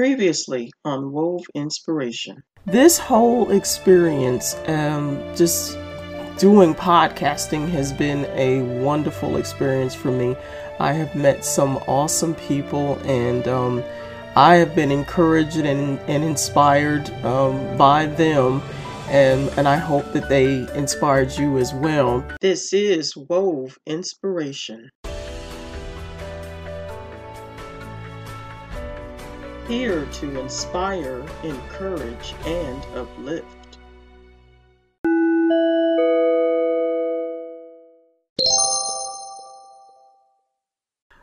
Previously on Wove Inspiration. This whole experience, um, just doing podcasting, has been a wonderful experience for me. I have met some awesome people, and um, I have been encouraged and, and inspired um, by them. And, and I hope that they inspired you as well. This is Wove Inspiration. Here to inspire, encourage, and uplift.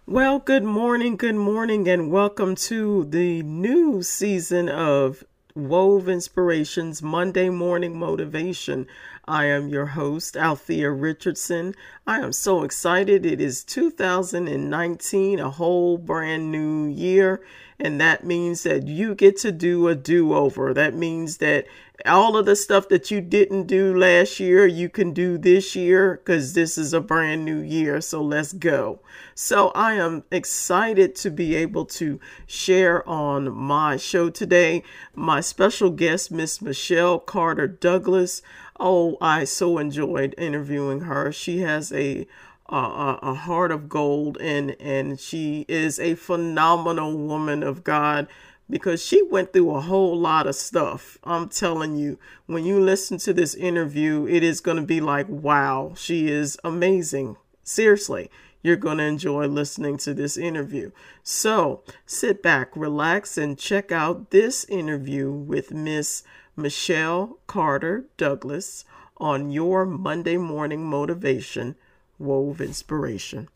Well, good morning, good morning, and welcome to the new season of Wove Inspirations Monday Morning Motivation. I am your host, Althea Richardson. I am so excited. It is 2019, a whole brand new year, and that means that you get to do a do over. That means that all of the stuff that you didn't do last year, you can do this year because this is a brand new year. So let's go. So I am excited to be able to share on my show today. My special guest, Miss Michelle Carter Douglass. Oh, I so enjoyed interviewing her. She has a a, a heart of gold and and she is a phenomenal woman of God because she went through a whole lot of stuff. I'm telling you, when you listen to this interview, it is going to be like, wow, she is amazing. Seriously, you're going to enjoy listening to this interview. So sit back, relax, and check out this interview with Miss Michelle Carter Douglass on your Monday morning motivation wove inspiration.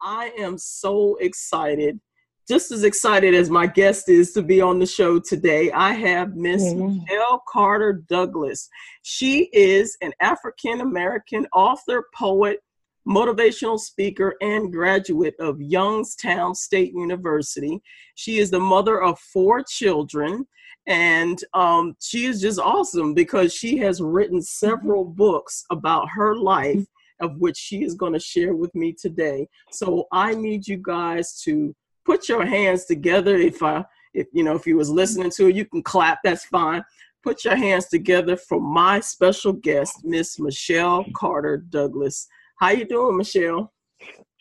I am so excited, just as excited as my guest is to be on the show today. I have Miss mm-hmm. Michelle Carter Douglass. She is an African American author, poet, motivational speaker, and graduate of Youngstown State University. She is the mother of four children and um, she is just awesome because she has written several books about her life of which she is going to share with me today. So i need you guys to put your hands together. If i if you know if you was listening to it you can clap that's fine. Put your hands together for my special guest miss michelle carter douglass how you doing michelle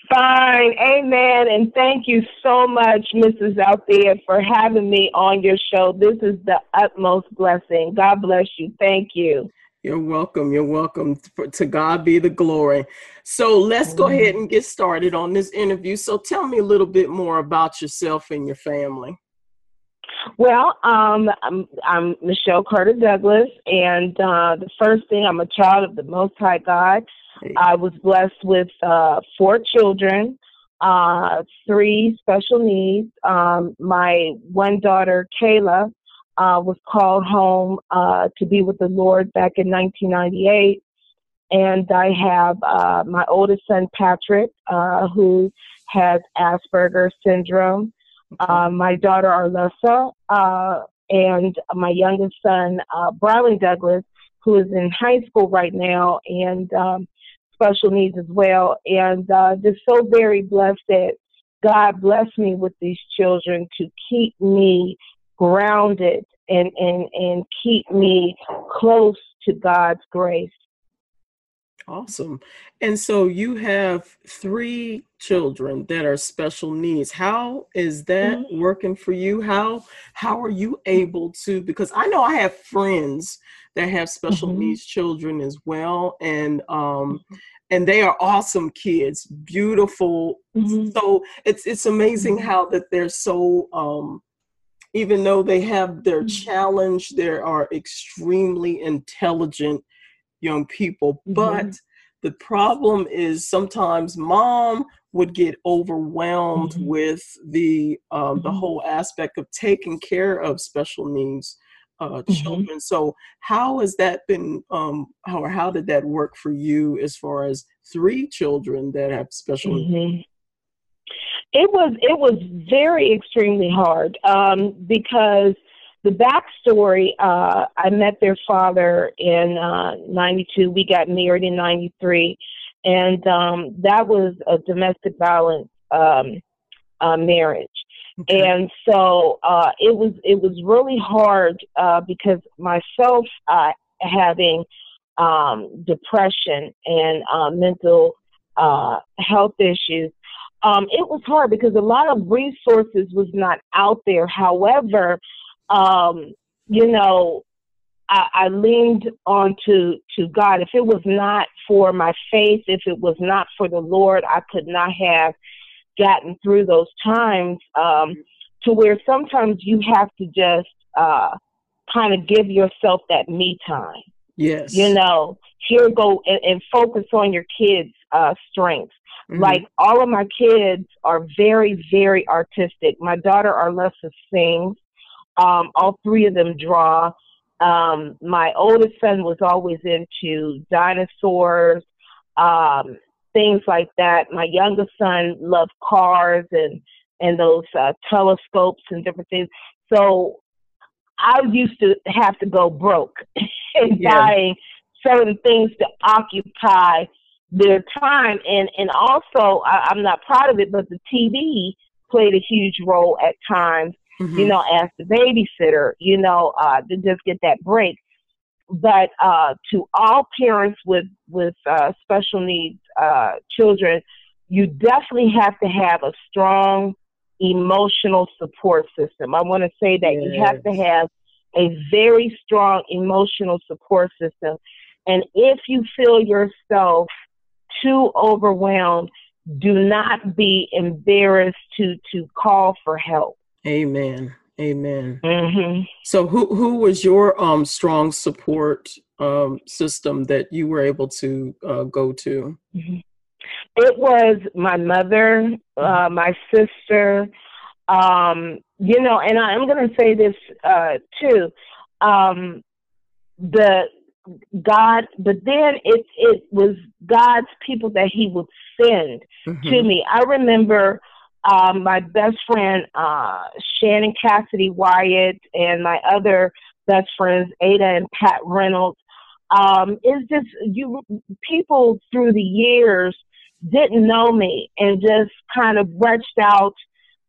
Fine. Amen. And thank you so much, Mrs. Althea, for having me on your show. This is the utmost blessing. God bless you. Thank you. You're welcome. You're welcome. To God be the glory. So let's go ahead and get started on this interview. So tell me a little bit more about yourself and your family. Well, um, I'm, I'm Michelle Carter Douglass, and uh, the first thing, I'm a child of the Most High God. I was blessed with uh, four children, uh, three special needs. Um, my one daughter, Kayla, uh, was called home uh, to be with the Lord back in 1998. And I have uh, my oldest son, Patrick, uh, who has Asperger's syndrome. My daughter, Arlessa, and my youngest son, uh, Douglas, who is in high school right now. And um, special needs as well. And uh, just so very blessed that God blessed me with these children to keep me grounded and, and, and keep me close to God's grace. Awesome. And so you have three children that are special needs. How is that mm-hmm. working for you? How how are you able to because I know I have friends that have special mm-hmm. needs children as well and um mm-hmm and they are awesome kids beautiful mm-hmm. so it's it's amazing mm-hmm. how that they're so um even though they have their mm-hmm. challenge they are extremely intelligent young people mm-hmm. but the problem is sometimes mom would get overwhelmed mm-hmm. with the um, the mm-hmm. whole aspect of taking care of special needs uh, mm-hmm. children. So how has that been? Um, how or how did that work for you as far as three children that have special mm-hmm. needs? It was it was very extremely hard um, because the backstory. Uh, I met their father in '92. Uh, we got married in '93. and um, that was a domestic violence um, uh, marriage. Okay. And so uh, it was it was really hard uh, because myself uh, having um, depression and uh, mental uh, health issues, um, it was hard because a lot of resources was not out there. However, um, you know, I, I leaned on to, to God. If it was not for my faith, if it was not for the Lord, I could not have gotten through those times um, to where sometimes you have to just uh, kind of give yourself that me time. Yes. You know, here go and, and focus on your kids' uh, strengths. Mm-hmm. Like all of my kids are very, very artistic. My daughter Arlessa sings. Um, all three of them draw. Um, my oldest son was always into dinosaurs, um, things like that. My youngest son loved cars and and those uh, telescopes and different things. So I used to have to go broke and yeah. buying certain things to occupy their time and and also I, I'm not proud of it, but the TV played a huge role at times. Mm-hmm. You know, as the babysitter, you know, uh, to just get that break. But uh, to all parents with with uh, special needs uh, children, you definitely have to have a strong emotional support system. I want to say that yes. you have to have a very strong emotional support system. And if you feel yourself too overwhelmed, do not be embarrassed to to call for help. Amen. Amen. Mm-hmm. So, who who was your um strong support um system that you were able to uh, go to? Mm-hmm. It was my mother, uh, my sister. Um, you know, and I'm going to say this uh, too. Um, the God, but then it it was God's people that He would send mm-hmm. to me. I remember um, my best friend uh, Shannon Cassidy Wyatt and my other best friends Ada and Pat Reynolds. Um, it's just you people through the years didn't know me and just kind of reached out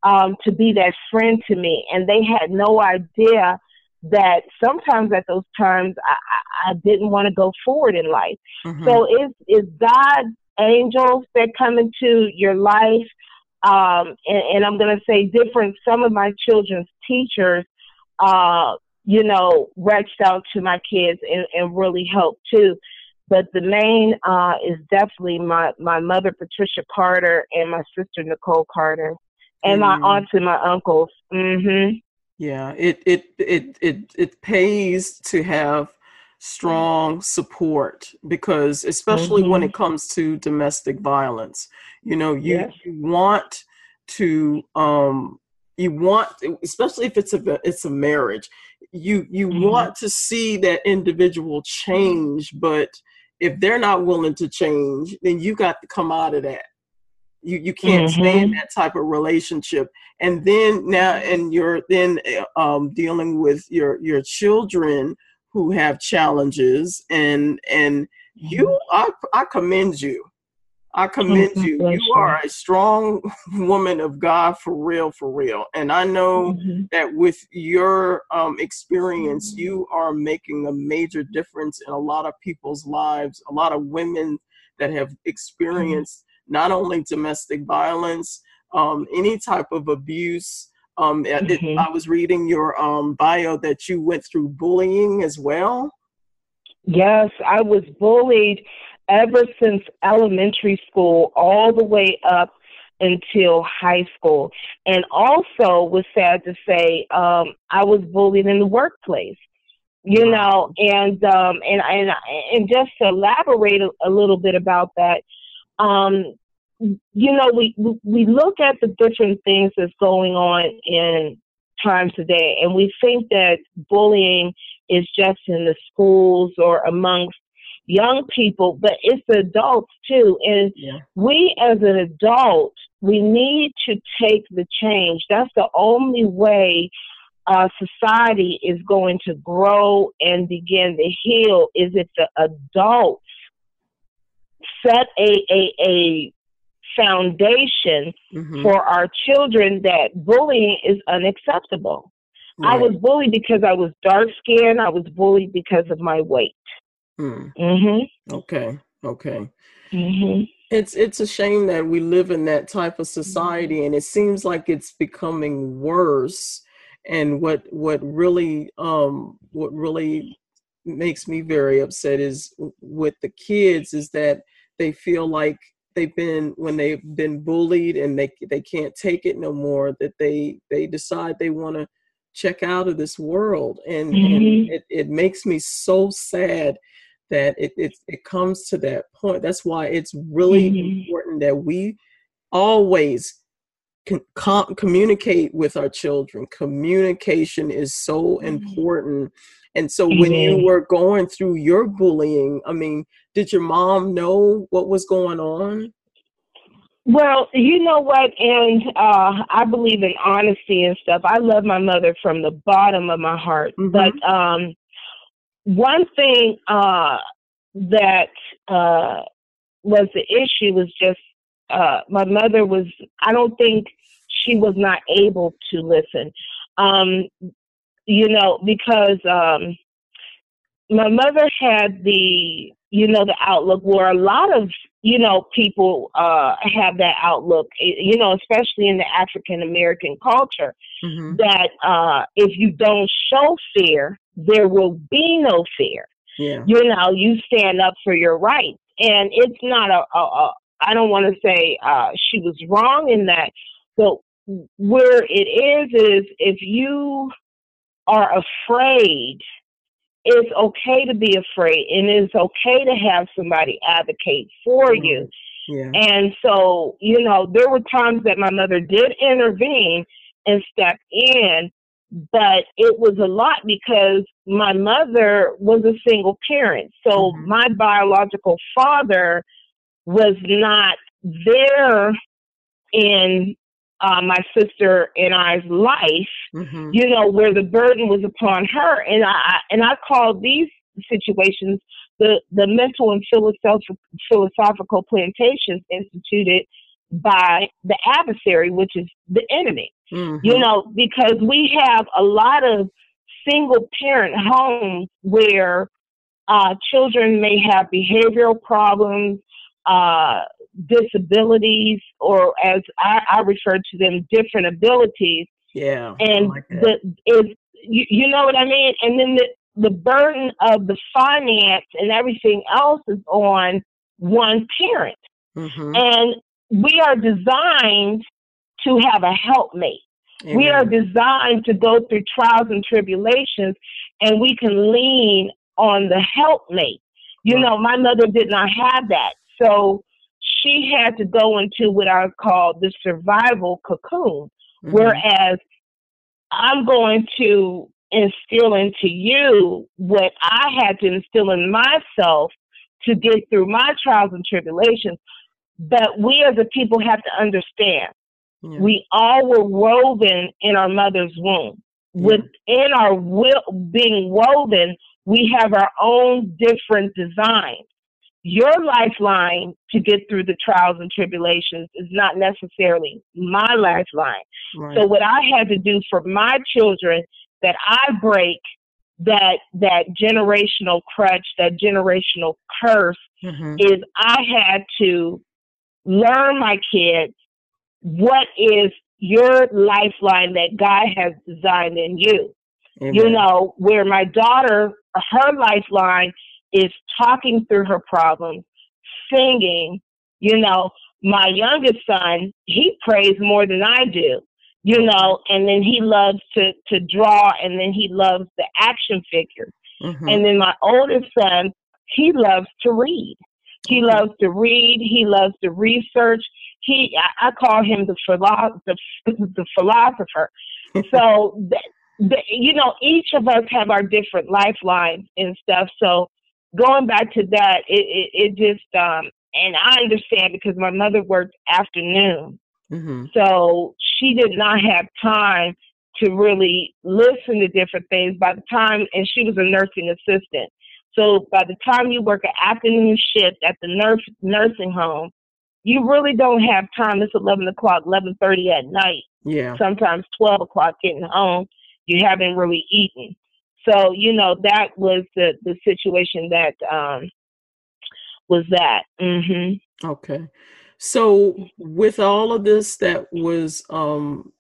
um, to be that friend to me, and they had no idea that sometimes at those times I, I didn't want to go forward in life. Mm-hmm. So it's, it's God's angels that come into your life. Um, and, and I'm going to say different, some of my children's teachers, uh, you know, reached out to my kids and, and really helped too. But the main uh, is definitely my, my mother, Patricia Carter, and my sister, Nicole Carter, and mm-hmm. my aunts and my uncles. Mm-hmm. Yeah, it it it it it pays to have strong support because especially mm-hmm. when it comes to domestic violence, you know, you, yes. you want to um you want especially if it's a it's a marriage you you mm-hmm. want to see that individual change but if they're not willing to change then you got to come out of that you you can't mm-hmm. stay in that type of relationship and then now and you're then um, dealing with your your children who have challenges and and you mm-hmm. I, I commend you I commend you. You are a strong woman of God for real, for real. And I know mm-hmm. that with your um, experience, mm-hmm. you are making a major difference in a lot of people's lives, a lot of women that have mm-hmm. experienced not only domestic violence, um, any type of abuse. Um, mm-hmm. it, I was reading your um, bio that you went through bullying as well. Yes, I was bullied ever since elementary school all the way up until high school. And also was sad to say, um, I was bullied in the workplace. You know, and um and and and just to elaborate a, a little bit about that, um, you know, we we look at the different things that's going on in times today, and we think that bullying is just in the schools or amongst young people, but it's adults too. And yeah. we as an adult, we need to take the change. That's the only way uh, society is going to grow and begin to heal is if the adults set a a, a foundation Mhm. for our children that bullying is unacceptable. I was bullied because I was dark skinned. I was bullied because of my weight. Mm. Mhm. Okay. Okay. Mhm. It's it's a shame that we live in that type of society, and it seems like it's becoming worse. And what what really um what really makes me very upset is with the kids is that they feel like they've been when they've been bullied and they they can't take it no more that they they decide they want to check out of this world and, Mhm. and it, it makes me so sad that it, it it comes to that point that's why it's really Mhm. important that we always can com- communicate with our children communication is so Mhm. important and so when you Mhm. were going through your bullying i mean did your mom know what was going on Well, you know what, and uh, I believe in honesty and stuff. I love my mother from the bottom of my heart, Mhm. but um, one thing uh, that uh, was the issue was just uh, my mother was. I don't think she was not able to listen. Um, you know, because um, my mother had the you know the outlook where a lot of you know people uh have that outlook eh, you know especially in the african american culture mm-hmm. that uh if you don't show fear there will be no fear. Yeah. You know you stand up for your rights. And it's not a, a, a i don't want to say uh she was wrong in that but where it is is if you are afraid it's okay to be afraid and it's okay to have somebody advocate for Mhm. you yeah and so you know there were times that my mother did intervene and step in but it was a lot because my mother was a single parent so Mhm. my biological father was not there in uh, my sister and I's life mm-hmm. you know, where the burden was upon her. And I and I call these situations the the mental and philosophical philosophical plantations instituted by the adversary, which is the enemy. Mm-hmm. You know, because we have a lot of single parent homes where uh, children may have behavioral problems, uh, disabilities, or as I, I refer to them, different abilities yeah and like the is you, you know what I mean? And then the the burden of the finance and everything else is on one parent. Mhm. And we are designed to have a helpmate. We are designed to go through trials and tribulations and we can lean on the helpmate. You Right. know, my mother did not have that. So she had to go into what I call the survival cocoon Mhm. whereas I'm going to instill into you what I had to instill in myself to get through my trials and tribulations. But we as a people have to understand Yeah. we all were woven in our mother's womb. Yeah. Within our will being woven, we have our own different designs. Your lifeline to get through the trials and tribulations is not necessarily my lifeline. right. So what I had to do for my children that I break that that generational crutch, that generational curse Mhm. is I had to learn my kids what is your lifeline that God has designed in you. You know, where my daughter, her lifeline is talking through her problems, singing. You know, my youngest son, he prays more than I do. You know, and then he loves to to draw, and then he loves the action figures. Mhm. And then my oldest son, he loves to read. He Okay. loves to read. He loves to research. He, I, I call him the philo- the, the philosopher. So, th- th- you know, each of us have our different lifelines and stuff. So, going back to that, it, it, it just, um, and I understand because my mother worked afternoon. Mhm. So she did not have time to really listen to different things by the time, and she was a nursing assistant. So by the time you work an afternoon shift at the nurse nursing home, you really don't have time. It's eleven o'clock, eleven thirty at night. Yeah. Sometimes twelve o'clock getting home. You haven't really eaten. So you know that was the the situation that um was that. Mhm. Okay. So with all of this that was um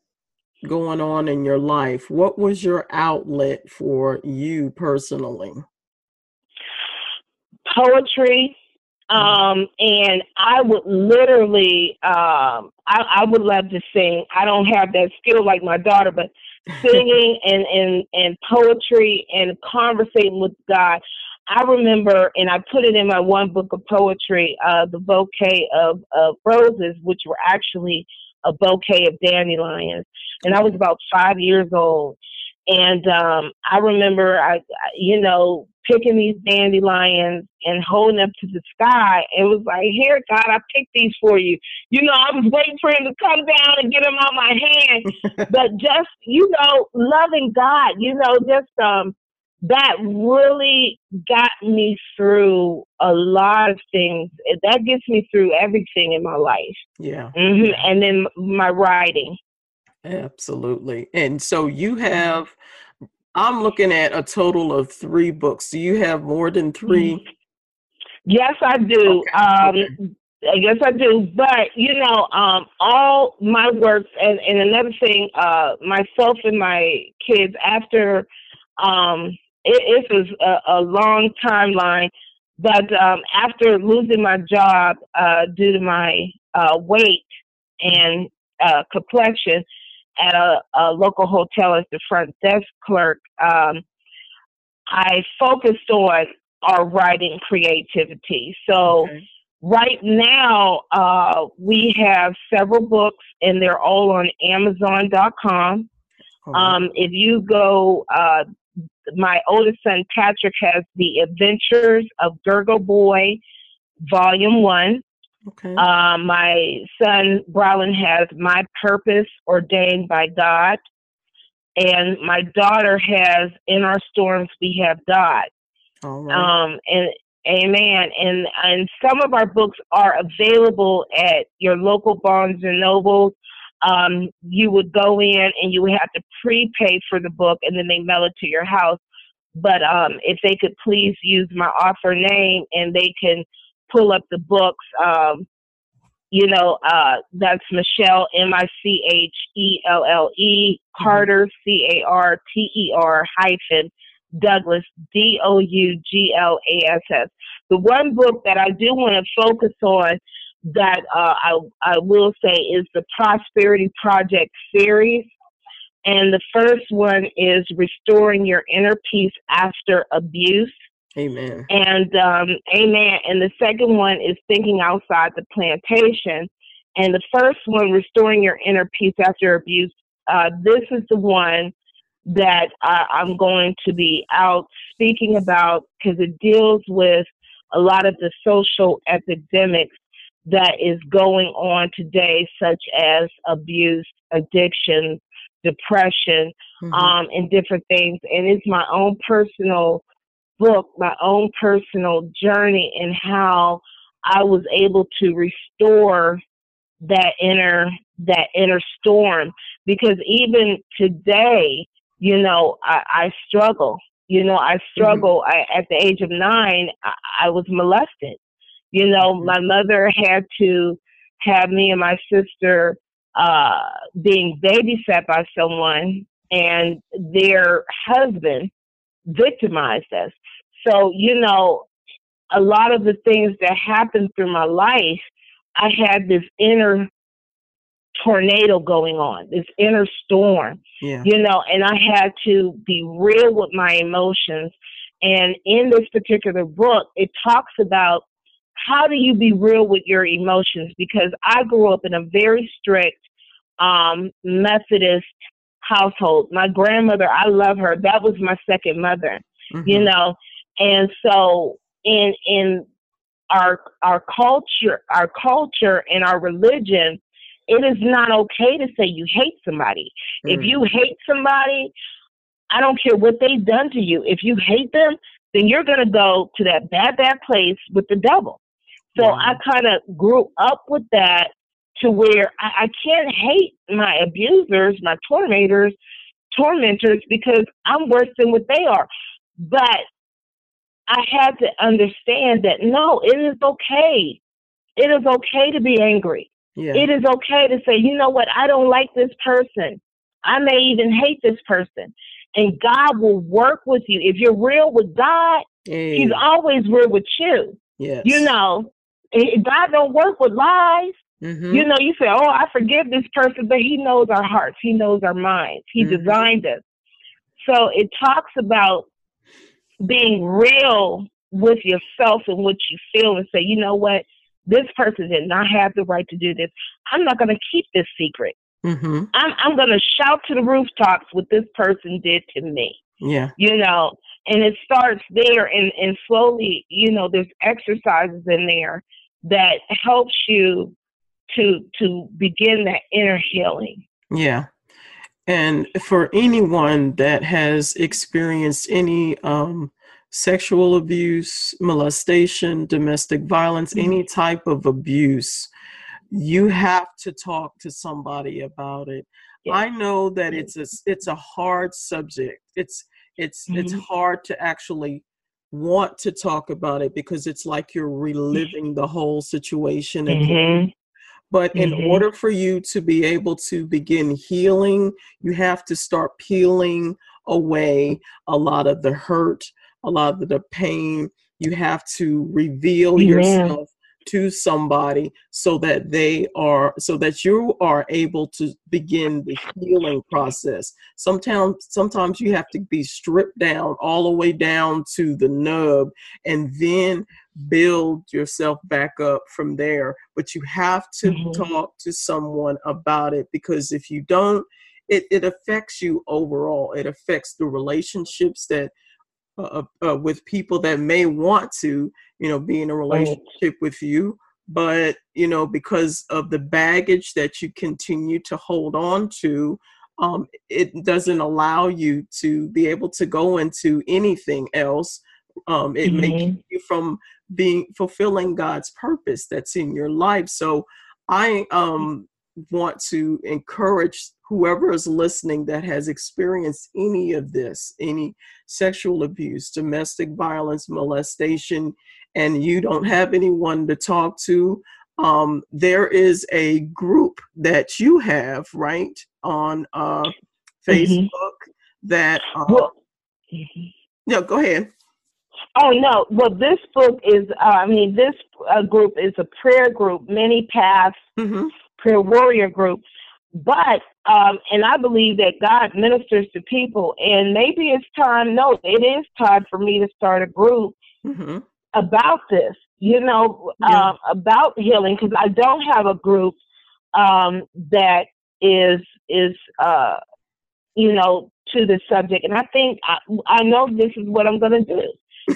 going on in your life, what was your outlet for you personally? Poetry. Um, and I would literally, um, I, I would love to sing. I don't have that skill like my daughter, but singing and, and, and poetry and conversating with God. I remember, and I put it in my one book of poetry, uh, the bouquet of, of roses, which were actually a bouquet of dandelions. And I was about five years old. And um, I remember, I, you know, picking these dandelions and holding them to the sky. It was like, here, God, I picked these for you. You know, I was waiting for him to come down and get them out my hand. but just, you know, loving God, you know, just um, that really got me through a lot of things. That gets me through everything in my life. Yeah. hmm And then my writing. Absolutely. And so you have, I'm looking at a total of three books. Do you have more than 3 Yes, I do. Okay, Um, okay. I guess I do. But you know, um, all my works and, and another thing, uh, myself and my kids after um it, it was a, a long timeline. But um after losing my job uh due to my uh weight and uh complexion at a, a local hotel as the front desk clerk, um I focused on our writing creativity. So Okay. right now uh, we have several books and they're all on amazon.com um, if you go uh, my oldest son patrick has the adventures of gergo boy volume one okay. um, my son Brylin has my purpose ordained by god and my daughter has in our storms we have god All right. um, and amen. And and some of our books are available at your local Barnes and Noble. Um, you would go in and you would have to prepay for the book, and then they mail it to your house. But um, if they could please use my author name and they can pull up the books, um, you know, uh, that's Michelle M I C H E L L E Carter C A R T E R hyphen Douglass, D O U G L A S S. The one book that I do want to focus on that uh, I, I will say is the Prosperity Project series. And the first one is Restoring Your Inner Peace After Abuse. Amen. And um, amen. And the second one is Thinking Outside the Plantation. And the first one, Restoring Your Inner Peace After Abuse, uh, this is the one that I, I'm going to be out speaking about because it deals with a lot of the social epidemics that is going on today, such as abuse, addiction, depression, Mhm. um, and different things. And it's my own personal book, my own personal journey, and how I was able to restore that inner that inner storm. Because even today, you know, I, I struggle. You know, I struggle. I, at the age of nine, I, I was molested. You know, Mhm. my mother had to have me and my sister uh, being babysat by someone, and their husband victimized us. So, you know, a lot of the things that happened through my life, I had this inner tornado going on, this inner storm Yeah. you know, and I had to be real with my emotions. And in this particular book, it talks about how do you be real with your emotions? Because I grew up in a very strict um, Methodist household. My grandmother, I love her. That was my second mother, you Mhm. know. And so in in our our culture, our culture and our religion, it is not okay to say you hate somebody. If Mm. you hate somebody, I don't care what they've done to you. If you hate them, then you're going to go to that bad, bad place with the devil. So. I kind of grew up with that to where I, I can't hate my abusers, my tormentors, tormentors because I'm worse than what they are. But I had to understand that no, it is okay. It is okay to be angry. Yeah. It is okay to say, you know what, I don't like this person. I may even hate this person. And God will work with you. If you're real with God, Hey, He's always real with you. yes. You know, God don't work with lies. Mhm. You know, you say, oh, I forgive this person, but He knows our hearts. He knows our minds. He Mhm. designed us. So it talks about being real with yourself and what you feel and say, you know what, this person did not have the right to do this. I'm not going to keep this secret. Mhm. I'm, I'm going to shout to the rooftops what this person did to me, Yeah. you know. And it starts there, and, and slowly, you know, there's exercises in there that helps you to to begin that inner healing. Yeah. And for anyone that has experienced any um, sexual abuse, molestation, domestic violence, Mhm. any type of abuse, you have to talk to somebody about it. Yes. I know that it's a it's a hard subject. It's it's it's Mhm. hard to actually want to talk about it because it's like you're reliving the whole situation again. But in Mhm. order for you to be able to begin healing, you have to start peeling away a lot of the hurt, a lot of the pain. You have to reveal Amen. yourself to somebody so that they are so that you are able to begin the healing process sometimes sometimes you have to be stripped down all the way down to the nub and then build yourself back up from there but you have to Mhm. talk to someone about it because if you don't it, it affects you overall it affects the relationships that uh, uh, with people that may want to you know be in a relationship with you but you know because of the baggage that you continue to hold on to um, it doesn't allow you to be able to go into anything else um, it may keep you from being fulfilling god's purpose that's in your life. So i um, want to encourage whoever is listening that has experienced any of this any sexual abuse domestic violence molestation and you don't have anyone to talk to um, there is a group that you have right on uh, facebook that uh, Well, mhm. no go ahead Oh no! Well, this book is. Uh, I mean, this uh, group is a prayer group, many paths hmm prayer warrior group. But um, and I believe that God ministers to people, and maybe it's time. No, it is time for me to start a group hmm about this. You know, Yeah. um, about healing because I don't have a group um, that is is uh, you know to the subject, and I think I, I know this is what I'm going to do.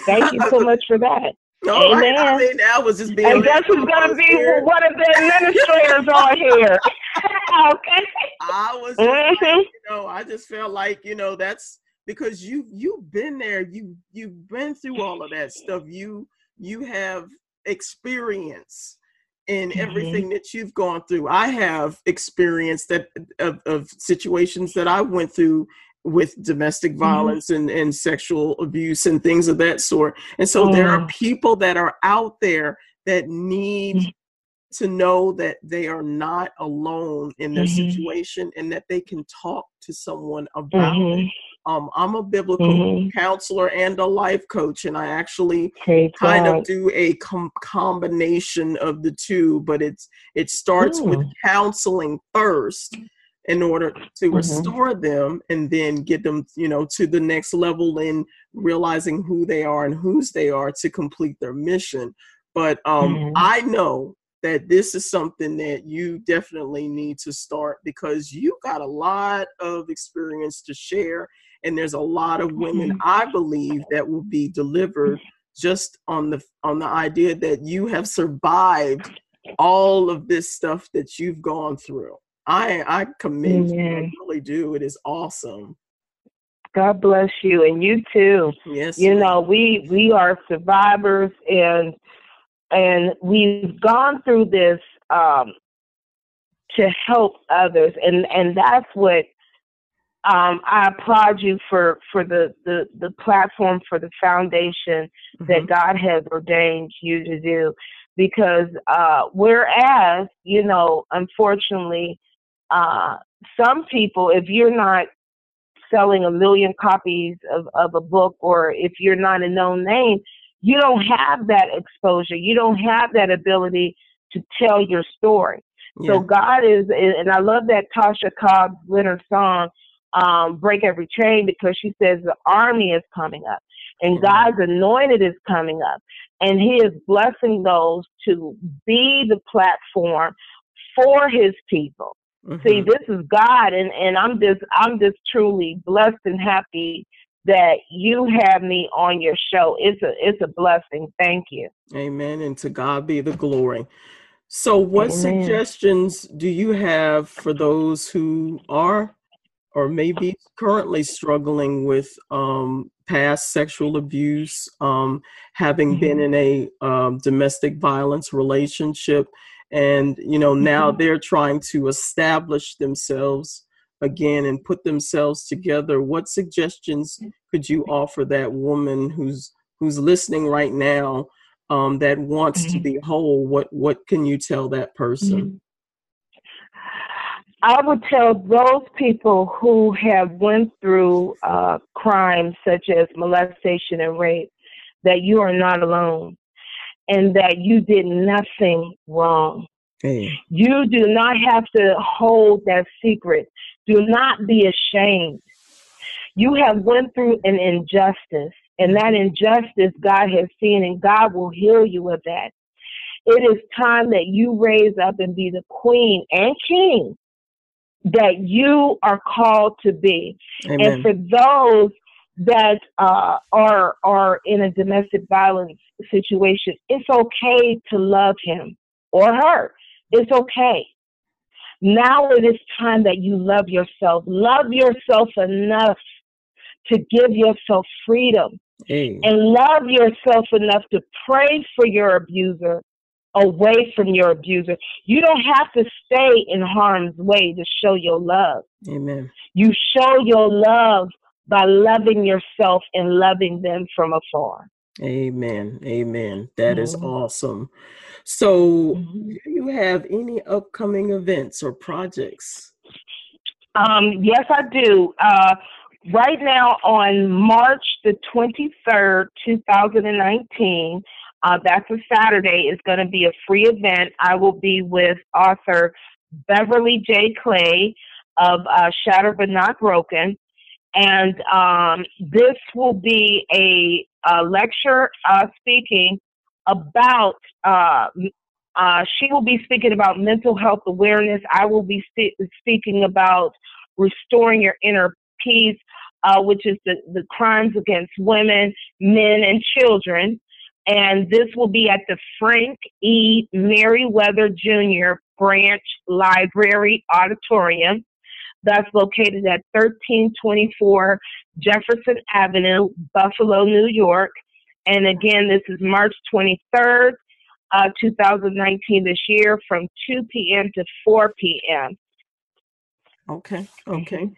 Thank you so much for that. All right. I Amen. mean, that was just being. And guess who's going to be one of the administrators on here? okay. I was just like, you know, I just felt like, you know, that's because you you've been there, you you've been through all of that stuff. You you have experience in Mhm. everything that you've gone through. I have experience that of, of situations that I went through with domestic violence and, and sexual abuse and things of that sort. And so there are Mm. people that are out there that need Mhm. to know that they are not alone in their Mhm. situation and that they can talk to someone about it. Mhm. Um, I'm a biblical Mhm. counselor and a life coach, and I actually Praise kind God. of do a com- combination of the two, but it's it starts with Mm. counseling first in order to Mhm. restore them and then get them, you know, to the next level in realizing who they are and whose they are to complete their mission. But um, Mhm. I know that this is something that you definitely need to start because you got a lot of experience to share and there's a lot of women Mhm. i believe that will be delivered just on the on the idea that you have survived all of this stuff that you've gone through i i commend you i really do it is awesome God bless you, and you too. Yes. You know, we we are survivors, and and we've gone through this um, to help others, and and that's what um, I applaud you for for the the the platform for the foundation mm-hmm. that God has ordained you to do, because uh, whereas you know, unfortunately, uh, some people, if you're not selling a million copies of, of a book or if you're not a known name, you don't have that exposure. You don't have that ability to tell your story. Yeah. So God is, and I love that Tasha Cobbs Leonard song, um, Break Every Chain, because she says the army is coming up and God's anointed is coming up. And He is blessing those to be the platform for His people. Mm-hmm. See, this is God, and and I'm just I'm just truly blessed and happy that you have me on your show. It's a it's a blessing. Thank you. Amen. And to God be the glory. So, what Amen. suggestions do you have for those who are or maybe currently struggling with um, past sexual abuse, um, having mm-hmm. been in a um, domestic violence relationship, and you know now mm-hmm. they're trying to establish themselves again and put themselves together what suggestions could you offer that woman who's who's listening right now um, that wants mm-hmm. to be whole what what can you tell that person mm-hmm. I would tell those people who have went through uh, crimes such as molestation and rape that you are not alone and that you did nothing wrong. Hey. You do not have to hold that secret. Do not be ashamed. You have went through an injustice, and that injustice God has seen, and God will heal you of that. It is time that you raise up and be the queen and king that you are called to be. Amen. And for those that uh, are are in a domestic violence situation, it's okay to love him or her. It's okay. Now it is time that you love yourself. Love yourself enough to give yourself freedom. And love yourself enough to pray for your abuser away from your abuser. You don't have to stay in harm's way to show your love. Amen. You show your love by loving yourself and loving them from afar. Amen. Amen. That mm-hmm. is awesome. So, mm-hmm. do you have any upcoming events or projects? Um, yes, I do. Uh, right now, on March the 23rd, 2019, uh, that's a Saturday, is going to be a free event. I will be with author Beverly J. Clay of uh, Shattered but Not Broken. And um, this will be a, a lecture uh, speaking about, uh, uh, she will be speaking about mental health awareness. I will be speaking about restoring your inner peace, uh, which is the, the crimes against women, men, and children. And this will be at the Frank E. Merriweather Jr. Branch Library Auditorium. That's located at 1324 Jefferson Avenue, Buffalo, New York. And again, this is March 23rd, uh, 2019, this year, from 2 p.m. to 4 p.m. Okay, okay.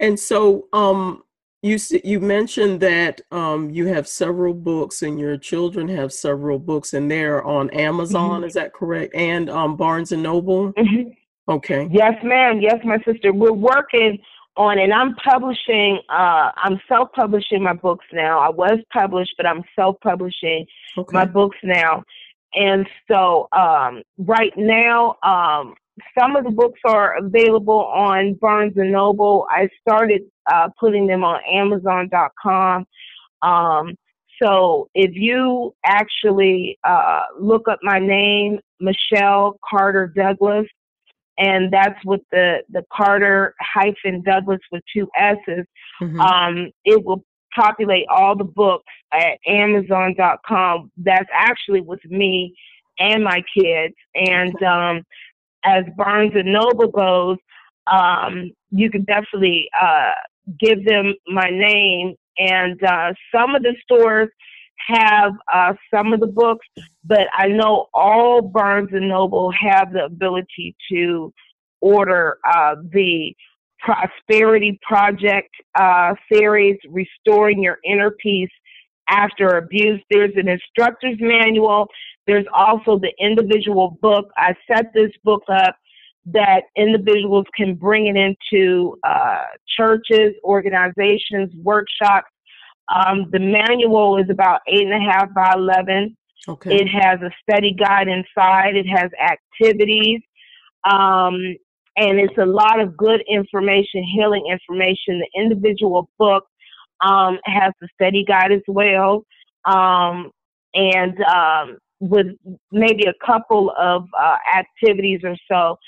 And so, um, you you mentioned that um, you have several books, and your children have several books, and they're on Amazon. Mm-hmm. Is that correct? And um, Barnes and Noble. Mm-hmm. Okay. Yes, ma'am. Yes, my sister. We're working on, and I'm publishing. Uh, I'm self-publishing my books now. I was published, but I'm self-publishing okay. my books now. And so, um, right now, um, some of the books are available on Barnes and Noble. I started uh, putting them on Amazon.com. Um, so if you actually uh, look up my name, Michelle Carter Douglass, and that's with the the Carter hyphen Douglass with two S's. Mm-hmm. Um, it will populate all the books at Amazon.com. That's actually with me and my kids. And um, as Barnes and Noble goes, um, you can definitely uh, give them my name. And uh, some of the stores have uh, some of the books, but I know all Barnes and Noble have the ability to order uh, the Prosperity Project uh, series, Restoring Your Inner Peace After Abuse. There's an instructor's manual. There's also the individual book. I set this book up that individuals can bring it into uh, churches, organizations, workshops. Um, the manual is about eight and a half by 11. Okay. It has a study guide inside. It has activities. Um, and it's a lot of good information, healing information. The individual book um, has the study guide as well. Um, and um, with maybe a couple of uh, activities or so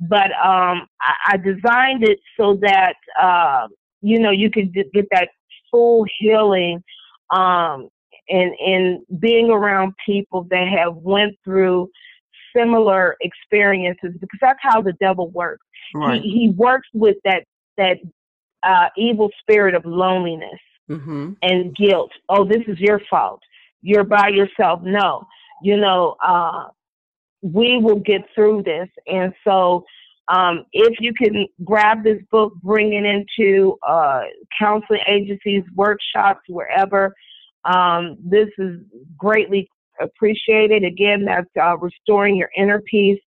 but um, I, I, designed it so that uh, you know you could get that full healing um, and and being around people that have went through similar experiences because that's how the devil works. Right. He, he works with that that uh, evil spirit of loneliness mm-hmm. and guilt. Oh, this is your fault. You're by yourself. No, you know, uh, we will get through this. And so, um, if you can grab this book, bring it into uh, counseling agencies, workshops, wherever, um, this is greatly appreciated. Again, that's uh, restoring your inner peace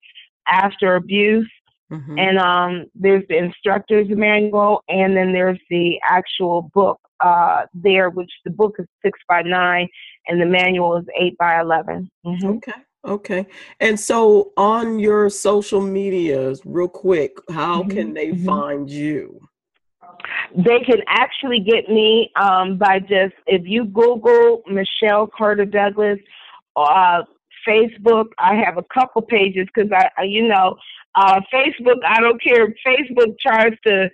after abuse. Mm-hmm. And um, there's the instructor's manual, and then there's the actual book uh, there, which the book is six by nine, and the manual is eight by 11 mm-hmm. Okay. Okay. And so on your social medias, real quick, how mm-hmm. can they mm-hmm. find you? They can actually get me um, by just, if you Google Michelle Carter Douglass, uh, Facebook, I have a couple pages because I, you know, uh, Facebook, I don't care. Facebook tries to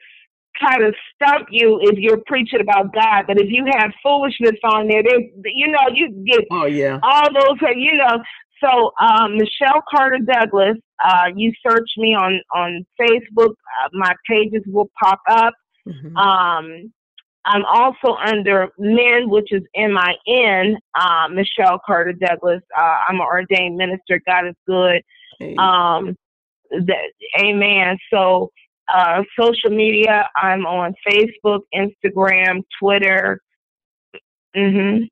kind of stump you if you're preaching about God, but if you have foolishness on there, then you know, you get oh yeah all those, you know. So um, Michelle Carter Douglass, uh, you search me on on Facebook, uh, my pages will pop up. Mm-hmm. Um, I'm also under Men, which is M I N, uh, Michelle Carter Douglass. Uh, I'm an ordained minister. God is good. Um, that, amen. So, uh, social media, I'm on Facebook, Instagram, Twitter. Mm-hmm.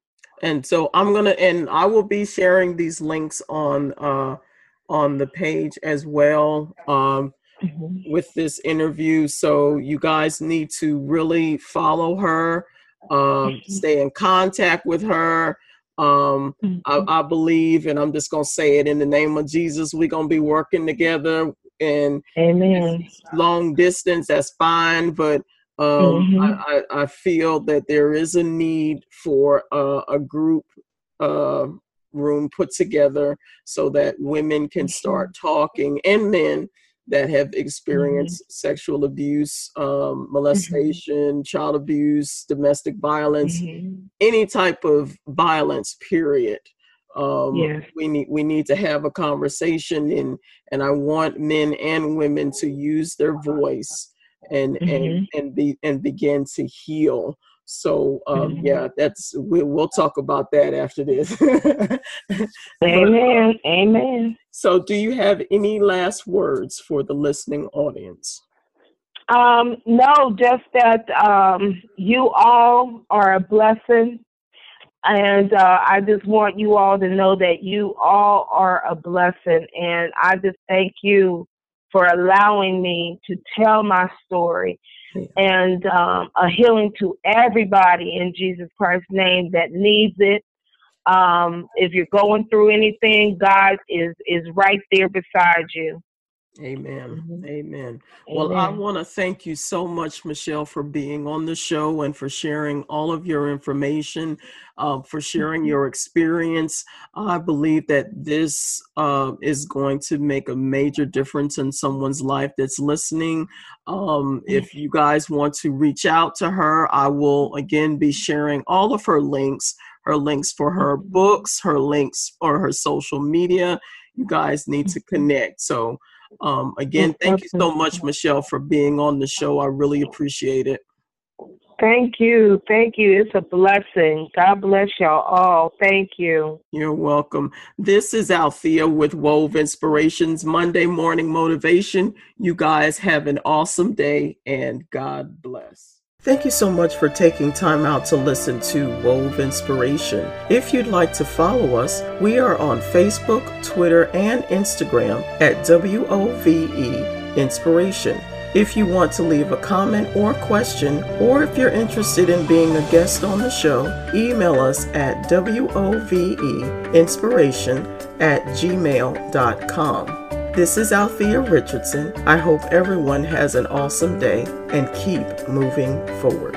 And so I'm gonna, and I will be sharing these links on uh, on the page as well. Um, mm-hmm. with this interview. So you guys need to really follow her, um, mm-hmm. stay in contact with her. Um, mm-hmm. I, I, believe, and I'm just gonna say it in the name of Jesus, we're gonna be working together and Amen. long distance. That's fine, but um, mm-hmm. I, I, I, feel that there is a need for uh, a group uh, room put together so that women can start talking and men that have experienced mm-hmm. sexual abuse, um, mm-hmm. molestation, mm-hmm. child abuse, domestic violence, mm-hmm. any type of violence. Period. Um, yes. We need we need to have a conversation, and and I want men and women to use their voice and and mm-hmm. and be and begin to heal. So um, mm-hmm. yeah, that's we, will talk about that after this. Amen. But, Amen. So, do you have any last words for the listening audience? Um, no, just that um, you all are a blessing. And uh, I just want you all to know that you all are a blessing. And I just thank you for allowing me to tell my story and um, a healing to everybody in Jesus Christ's name that needs it. Um, if you're going through anything, God is is right there beside you. Amen. Mm-hmm. Amen. Well, Amen. I want to thank you so much, Michelle, for being on the show and for sharing all of your information, uh, for sharing mm-hmm. your experience. I believe that this uh, is going to make a major difference in someone's life that's listening. Um, if you guys want to reach out to her, I will again be sharing all of her links her links for her mm-hmm. books, her links or her social media. You guys need to connect. So, um, again, thank you so much, Michelle, for being on the show. I really appreciate it. Thank you. Thank you. It's a blessing. God bless y'all all. Thank you. You're welcome. This is Althea with Wove Inspirations Monday Morning Motivation. You guys have an awesome day and God bless. Thank you so much for taking time out to listen to Wove Inspiration. If you'd like to follow us, we are on Facebook, Twitter, and Instagram at WOVE Inspiration. If you want to leave a comment or question, or if you're interested in being a guest on the show, email us at woveinspiration at gmail.com. This is Althea Richardson. I hope everyone has an awesome day and keep moving forward.